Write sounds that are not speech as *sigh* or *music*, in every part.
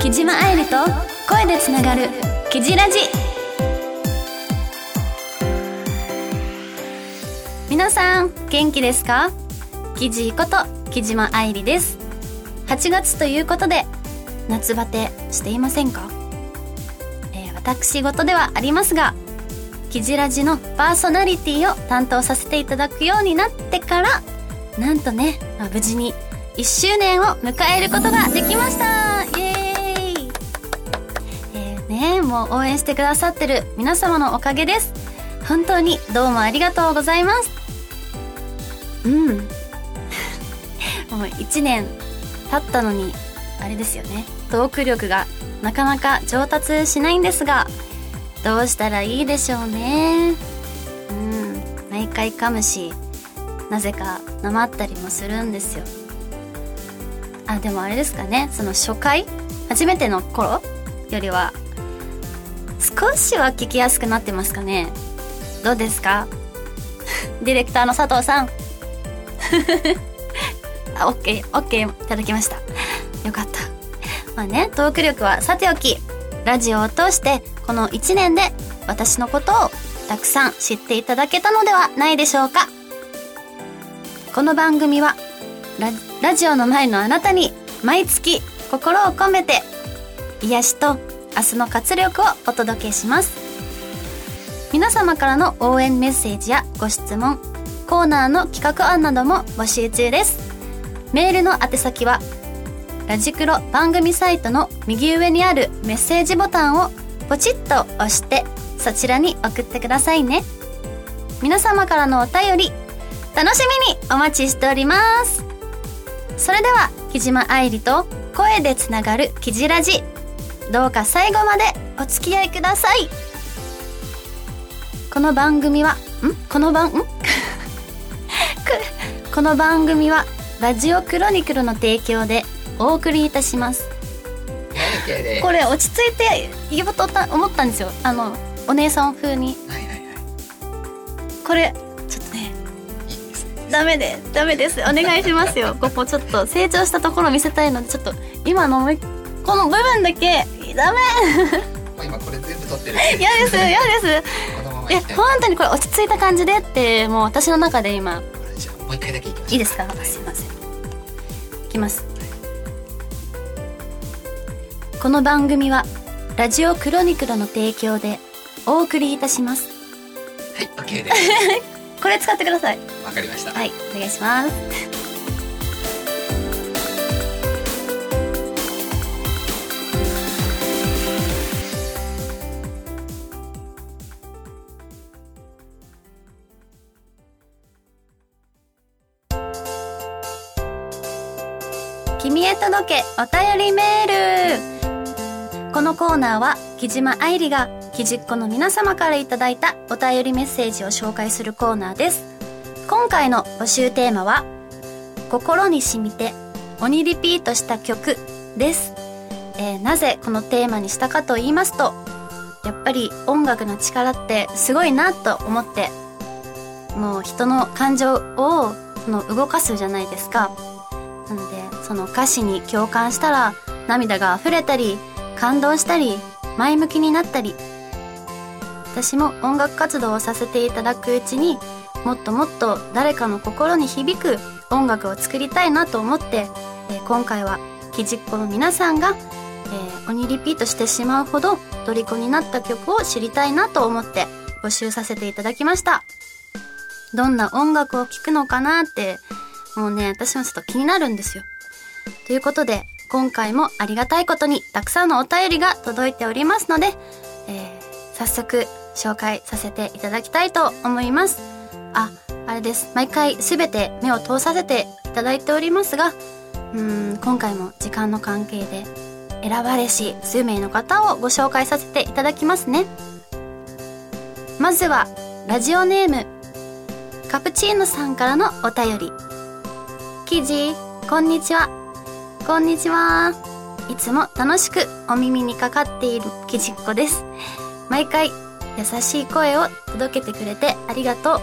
木島愛理と声でつながる「キジラジ」皆さん元気ですか？キジこと木島愛理です。8月ということで夏バテしていませんか、えー、私事ではありますがキジラジのパーソナリティを担当させていただくようになってからなんとね、まあ、無事に1周年を迎えることができました。イエーイ。えー、ねもう応援してくださってる皆様のおかげです。本当にどうもありがとうございます。うん。*laughs* もう1年経ったのにあれですよね。トーク力がなかなか上達しないんですがどうしたらいいでしょうね。うん。毎回噛むしなぜかなまったりもするんですよ。あでもあれですかね。その初回初めての頃よりは少しは聞きやすくなってますかね。どうですか？*laughs* ディレクターの佐藤さん。*laughs* あ、オッケー、オッケーいただきました。よかった。まあね、トーク力はさておき、ラジオを通してこの1年で私のことをたくさん知っていただけたのではないでしょうか。この番組はラ、ラジオの前のあなたに毎月心を込めて癒しと明日の活力をお届けします。皆様からの応援メッセージやご質問、コーナーの企画案なども募集中です。メールの宛先は、ラジクロ番組サイトの右上にあるメッセージボタンをポチッと押して、そちらに送ってくださいね。皆様からのお便り、楽しみにお待ちしております。それでは、木島愛理と声でつながるキジラジ。どうか最後までお付き合いください。この番組は、ん？この番、ん？*laughs* この番組はラジオクロニクルの提供でお送りいたしますこれ落ち着いて言おうと思ったんですよ。あのお姉さん風に、はいはいはい、これちょっとねダメでダメです。お願いしますよ。*laughs* ここちょっと成長したところ見せたいのでちょっと今のこの部分だけダメ。今これ全部取ってる嫌です嫌です。いや本当にこれ落ち着いた感じでってもう私の中で今。もう一回だけいきましいいですか、すいませんいきますこの番組はラジオクロニクルの提供でお送りいたします。はい OK です。*laughs* これ使ってください。わかりました。はいお願いします。君へ届けお便りメールこのコーナーは木島愛理が木じっ子の皆様からいただいたお便りメッセージを紹介するコーナーです。今回の募集テーマは心に染みて鬼リピートした曲です、えー、なぜこのテーマにしたかと言いますとやっぱり音楽の力ってすごいなと思ってもう人の感情をの動かすじゃないですか。なのでその歌詞に共感したら涙が溢れたり感動したり前向きになったり。私も音楽活動をさせていただくうちにもっともっと誰かの心に響く音楽を作りたいなと思って、え、今回はきじっ子の皆さんが、えー、鬼リピートしてしまうほど虜になった曲を知りたいなと思って募集させていただきました。どんな音楽を聴くのかなってもうね私もちょっと気になるんですよ。ということで、今回もありがたいことにたくさんのお便りが届いておりますので、えー、早速紹介させていただきたいと思います。あ、あれです。毎回すべて目を通させていただいておりますが、うん、今回も時間の関係で選ばれし数名の方をご紹介させていただきますね。まずは、ラジオネーム、カプチーノさんからのお便り。記事、こんにちは。こんにちは。いつも楽しくお耳にかかっているきじっこです。毎回優しい声を届けてくれてありがとう。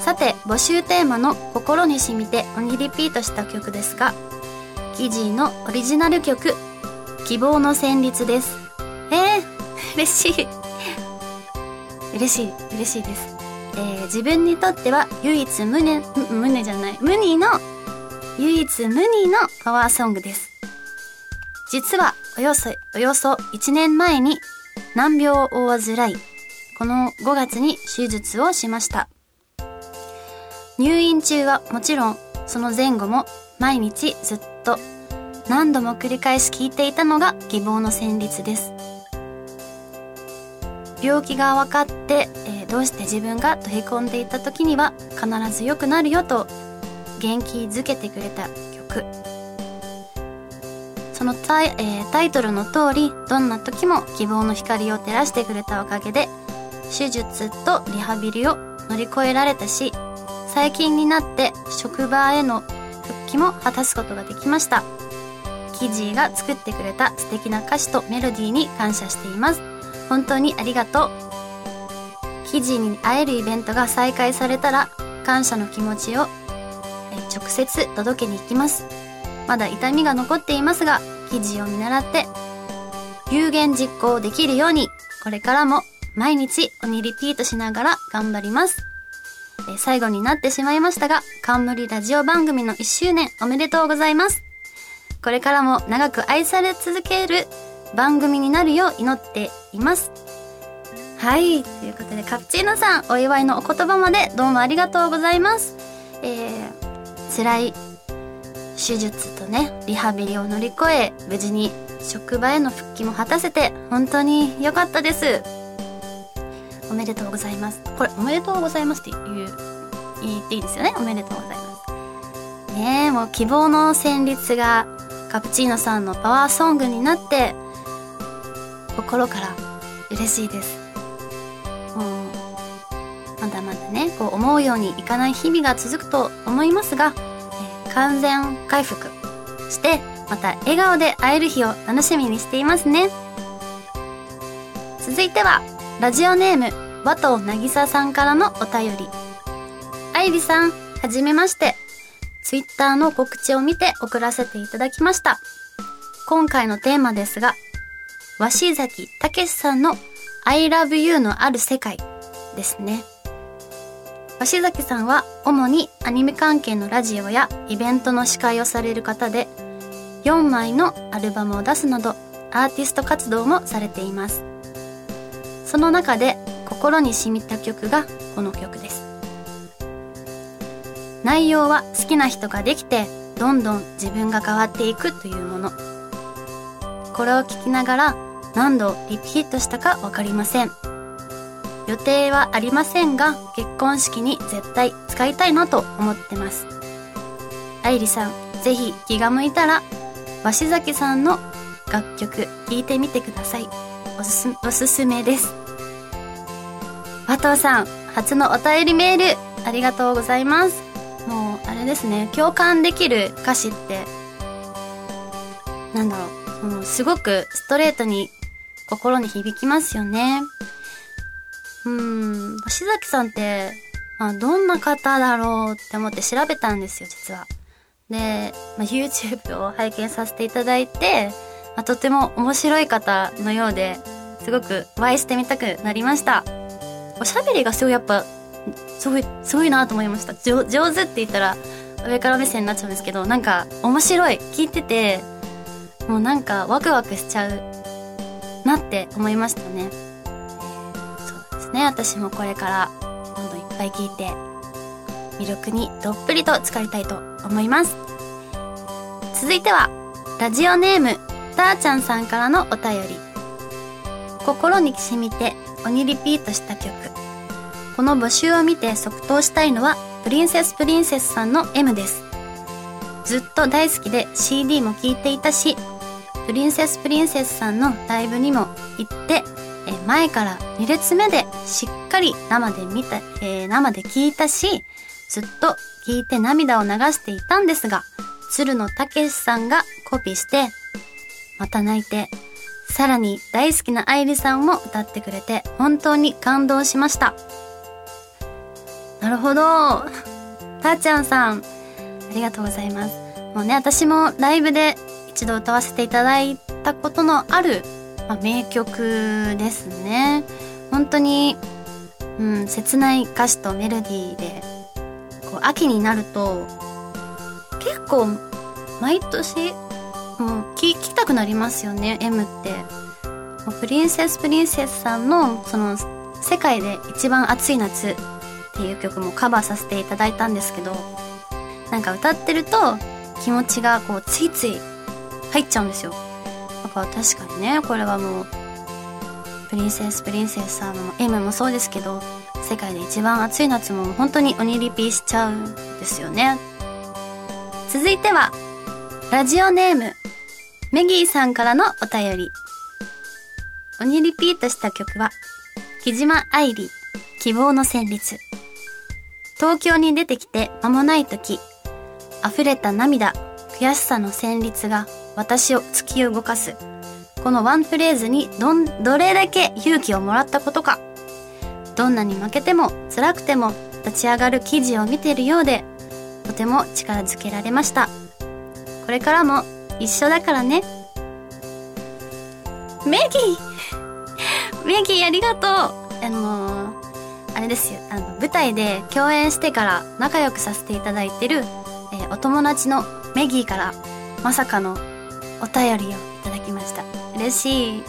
さて募集テーマの「心に染みて」をにリピートした曲ですがキジーのオリジナル曲「希望の旋律」ですえー、嬉しい嬉しい嬉しいです、えー自分にとっては唯一無二無二じゃない無二の唯一無二のパワーソングです。実はおよそおよそ1年前に難病を患いこの5月に手術をしました。入院中はもちろんその前後も毎日ずっと何度も繰り返し聞いていたのが希望の旋律です。病気が分かって、えーどうして自分がとへこんでいた時には必ず良くなるよと元気づけてくれた曲。そのタイ,、えータイトルの通りどんな時も希望の光を照らしてくれたおかげで手術とリハビリを乗り越えられたし最近になって職場への復帰も果たすことができました。キジーが作ってくれた素敵な歌詞とメロディーに感謝しています。本当にありがとう。キジーに会えるイベントが再開されたら感謝の気持ちを直接届けに行きますまだ痛みが残っていますが記事を見習って有言実行できるようにこれからも毎日鬼リピートしながら頑張りますえ最後になってしまいましたが冠ラジオ番組の1周年おめでとうございますこれからも長く愛され続ける番組になるよう祈っていますはい。ということで、カプチーノさん、お祝いのお言葉までどうもありがとうございます。えー、辛い手術とね、リハビリを乗り越え、無事に職場への復帰も果たせて、本当に良かったです。おめでとうございます。これ、おめでとうございますって言う、言っていいですよね？おめでとうございます。ねえ、もう希望の旋律がカプチーノさんのパワーソングになって、心から嬉しいです。ねこう思うようにいかない日々が続くと思いますが、え完全回復してまた笑顔で会える日を楽しみにしていますね。続いてはラジオネーム和藤渚さんからのお便り。愛理さんはじめまして。ツイッターの告知を見て送らせていただきました。今回のテーマですが鷲崎武さんの I love you のある世界ですね。鷲崎さんは主にアニメ関係のラジオやイベントの司会をされる方で、4枚のアルバムを出すなどアーティスト活動もされています。その中で心に染みた曲がこの曲です。内容は好きな人ができて、どんどん自分が変わっていくというもの。これを聞きながら何度リピートしたかわかりません。予定はありませんが、結婚式に絶対使いたいなと思ってます。愛理さん、ぜひ気が向いたら、鷲崎さんの楽曲聴いてみてください。おすす、おすすめです。和藤さん、初のお便りメール、ありがとうございます。もう、あれですね、共感できる歌詞って、なんだろう、もうすごくストレートに心に響きますよね。うん、鷲崎さんって、まあ、どんな方だろうって思って調べたんですよ、実は。で、まあ、YouTube を拝見させていただいて、まあ、とても面白い方のようで、すごくお会いしてみたくなりました。おしゃべりがすごいやっぱ、すごい、すごいなと思いました。上上手って言ったら、上から目線になっちゃうんですけど、なんか面白い。聞いてて、もうなんかワクワクしちゃうなって思いましたね。ですね。私もこれからどんどんいっぱい聞いて、魅力にどっぷりと浸かりたいと思います。続いては、ラジオネーム、たーちゃんさんからのお便り。心に染みて鬼リピートした曲。この募集を見て即答したいのは、プリンセスプリンセスさんの M です。ずっと大好きで CD も聴いていたし、プリンセスプリンセスさんのライブにも行って、え前から2列目でしっかり生で見た、えー生で聞いたし、ずっと聞いて涙を流していたんですが、鶴野武さんがコピーして、また泣いて、さらに大好きな愛理さんも歌ってくれて本当に感動しました。なるほど。たーちゃんさん、ありがとうございます。もうね、私もライブで一度歌わせていただいたことのある、まあ、名曲ですね。本当に、うん、切ない歌詞とメロディーで、こう、秋になると、結構、毎年、もう、聴きたくなりますよね、M って。もうプリンセスプリンセスさんの、その、世界で一番暑い夏っていう曲もカバーさせていただいたんですけど、なんか歌ってると気持ちがこうついつい入っちゃうんですよ。だから確かにね、これはもう、プリンセスプリンセスさんの M もそうですけど、世界で一番暑い夏も本当に鬼リピしちゃうんですよね。続いては、ラジオネーム、メギーさんからのお便り。鬼リピートした曲は、木島愛理、希望の旋律。東京に出てきて間もない時、溢れた涙、悔しさの旋律が私を突き動かす。このワンフレーズにどん、どれだけ勇気をもらったことか。どんなに負けても辛くても立ち上がる記事を見ているようで、とても力づけられました。これからも一緒だからね。メギーメギーありがとうあのーあれですよ、あの、舞台で共演してから仲良くさせていただいてる、えーお友達のメギーから、まさかのお便りをいただきました。嬉しい。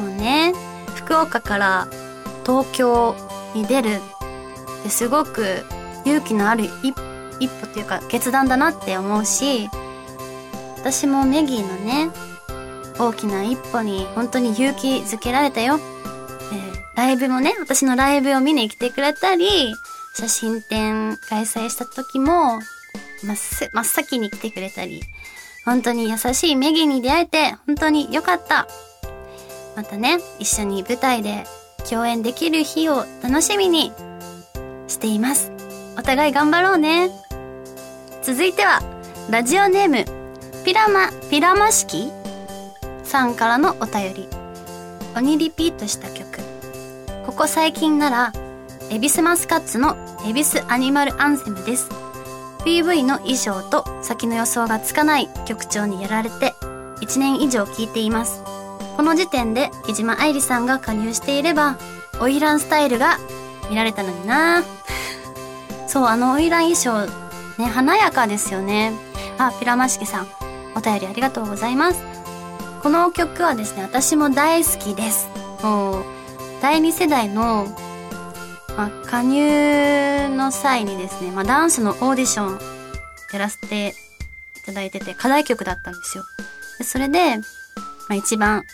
もうね、福岡から東京に出るってすごく勇気のある一歩というか決断だなって思うし、私もメギーのね、大きな一歩に本当に勇気づけられたよ。えーライブもね、私のライブを見に来てくれたり、写真展開催した時も、真っ真っ先に来てくれたり、本当に優しいメギに出会えて、本当に良かった。またね、一緒に舞台で共演できる日を楽しみにしています。お互い頑張ろうね。続いては、ラジオネーム、ピラマ、ピラマ式さんからのお便り。鬼リピートした曲。ここ最近なら、エビスマスカッツのエビスアニマルアンセムです。PV の衣装と先の予想がつかない曲調にやられて、1年以上聴いています。この時点で、木島愛理さんが加入していれば、オイランスタイルが見られたのになそう、あのオイラン衣装、ね、華やかですよね。あ、ピラマシキさん、お便りありがとうございます。この曲はですね、私も大好きです。もう、第2世代の、まあ、加入の際にですね、まあ、ダンスのオーディションやらせていただいてて、課題曲だったんですよ。でそれで、まあ、一番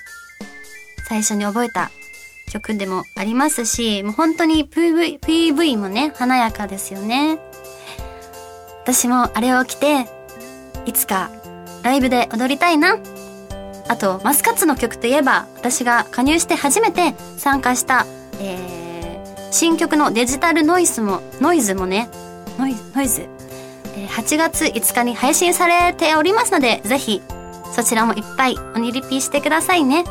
最初に覚えた曲でもありますし、もう本当に PV, PV もね、華やかですよね。私もあれを着て、いつかライブで踊りたいな。あと、マスカッツの曲といえば、私が加入して初めて参加した、えー、新曲のデジタルノイズも、ノイズもね、ノイ、ノイズ、えー8月5日に配信されておりますので、ぜひ、そちらもいっぱい鬼リピしてくださいね。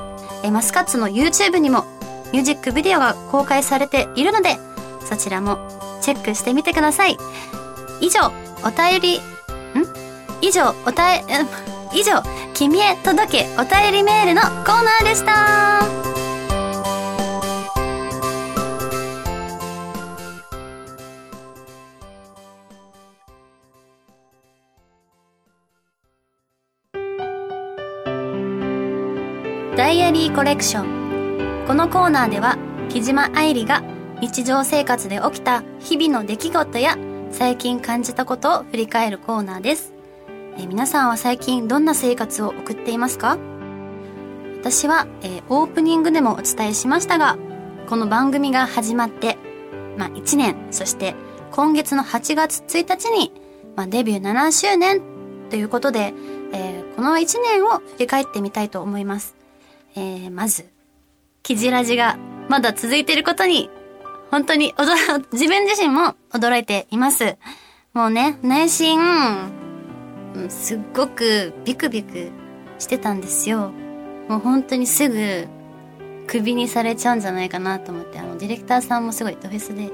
えーマスカッツの YouTube にも、ミュージックビデオが公開されているので、そちらもチェックしてみてください。以上、お便り、ん？以上、おたえ、ん *laughs* 以上、君へ届けお便りメールのコーナーでした。リーコレクション。このコーナーでは、木島愛理が日常生活で起きた日々の出来事や最近感じたことを振り返るコーナーです。え皆さんは最近どんな生活を送っていますか？私は、えーオープニングでもお伝えしましたが、この番組が始まって、まあ1年、そして今月の8月1日に、まあデビュー7周年ということで、えーこの1年を振り返ってみたいと思います。えーまず、キジラジがまだ続いていることに、本当に驚、自分自身も驚いています。もうね、内心、すっごくビクビクしてたんですよ。もう本当にすぐクビにされちゃうんじゃないかなと思って、あの、ディレクターさんもすごいドフェスで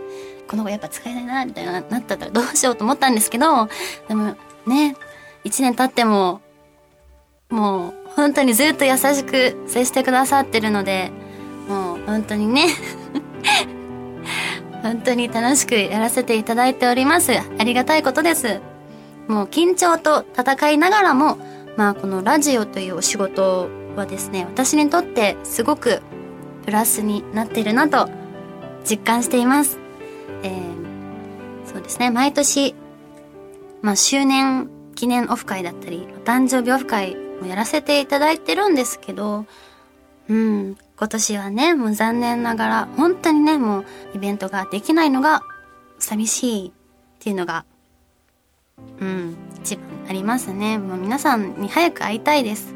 この子やっぱ使えないなみたいななったらどうしようと思ったんですけどでもね1年経ってももう本当にずっと優しく接してくださってるのでもう本当にね *laughs* 本当に楽しくやらせていただいております。ありがたいことです。もう緊張と戦いながらもまあこのラジオというお仕事はですね私にとってすごくプラスになってるなと実感しています。えー、そうですね。毎年まあ周年記念オフ会だったりお誕生日オフ会やらせていただいてるんですけどうん今年はねもう残念ながら本当にねもうイベントができないのが寂しいっていうのがうん一番ありますね。もう皆さんに早く会いたいです。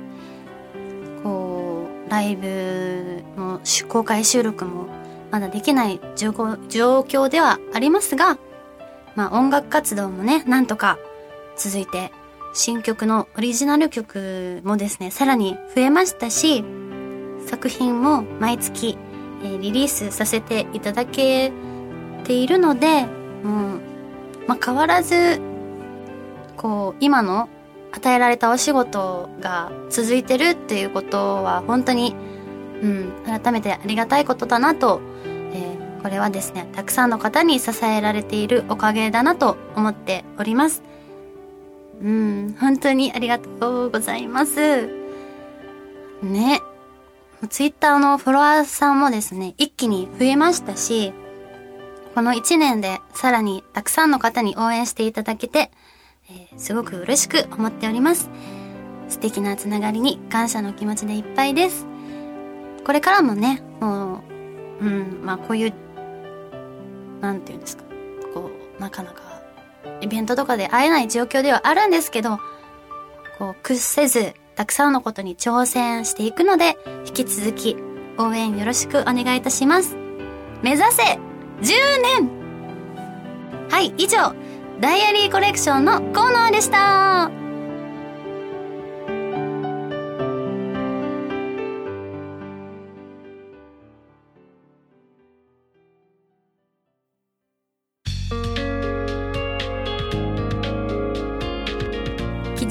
こうライブの公開収録もまだできない状況ではありますがまあ音楽活動もねなんとか続いて新曲のオリジナル曲もですねさらに増えましたし作品も毎月、えー、リリースさせていただけているのでもう、まあ、変わらずこう今の与えられたお仕事が続いてるっていうことは本当に、うん、改めてありがたいことだなと、えー、これはですねたくさんの方に支えられているおかげだなと思っております。うん本当にありがとうございます。ね。ツイッターのフォロワーさんもですね一気に増えましたしこの1年でさらにたくさんの方に応援していただけてえー、すごく嬉しく思っております。素敵なつながりに感謝の気持ちでいっぱいです。これからもねもううんまあこういうなんて言うんですかこうなかなかイベントとかで会えない状況ではあるんですけどこう屈せずたくさんのことに挑戦していくので引き続き応援よろしくお願いいたします。目指せ !10 年!はい以上ダイアリーコレクションのコーナーでした。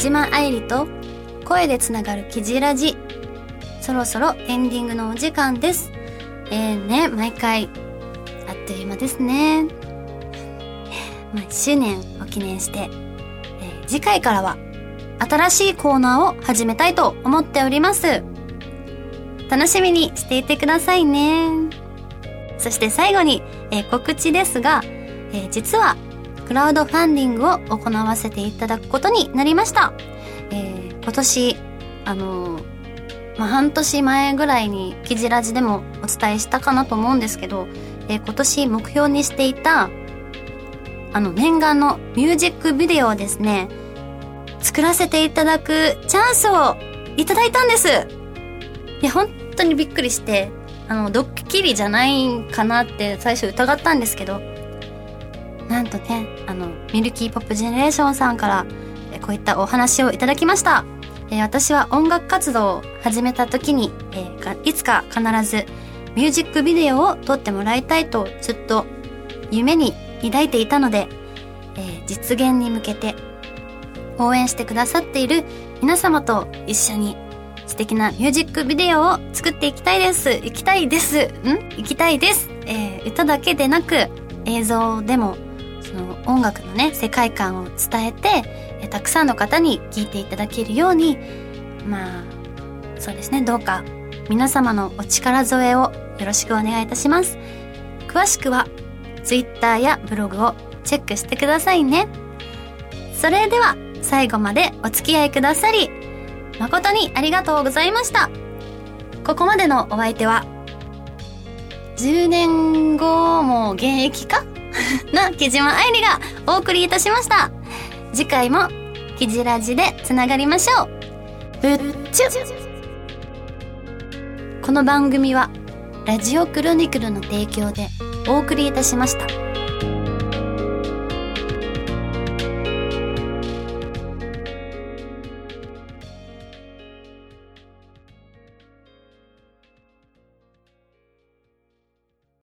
島愛理と声でつながるキジラジそろそろエンディングのお時間ですえーね毎回あっという間ですねまあ、1周年を記念して、えー、次回からは新しいコーナーを始めたいと思っております。楽しみにしていてくださいね。そして最後に、えー、告知ですが、えー、実はクラウドファンディングを行わせていただくことになりました。えー、今年、あのまあ、半年前ぐらいに記事ラジでもお伝えしたかなと思うんですけど、え今年目標にしていたあの念願のミュージックビデオをですね、作らせていただくチャンスをいただいたんです。いや、本当にびっくりして、あの、ドッキリじゃないんかなって最初疑ったんですけど、なんとね、あの、ミルキーポップジェネレーションさんから、こういったお話をいただきました。えー、私は音楽活動を始めた時に、えー、いつか必ずミュージックビデオを撮ってもらいたいとずっと夢に抱いていたので、えー、実現に向けて応援してくださっている皆様と一緒に素敵なミュージックビデオを作っていきたいです。行きたいです。ん？行きたいです。えー、歌だけでなく映像でも音楽のね、世界観を伝えて、え、たくさんの方に聴いていただけるように、まあ、そうですね、どうか皆様のお力添えをよろしくお願いいたします。詳しくは Twitter やブログをチェックしてくださいね。それでは最後までお付き合いくださり、誠にありがとうございました。ここまでのお相手は、10年後も現役か *laughs* の木島愛理がお送りいたしました。次回もキジラジでつながりましょう。ぶっちゅこの番組はラジオクロニクルの提供でお送りいたしました。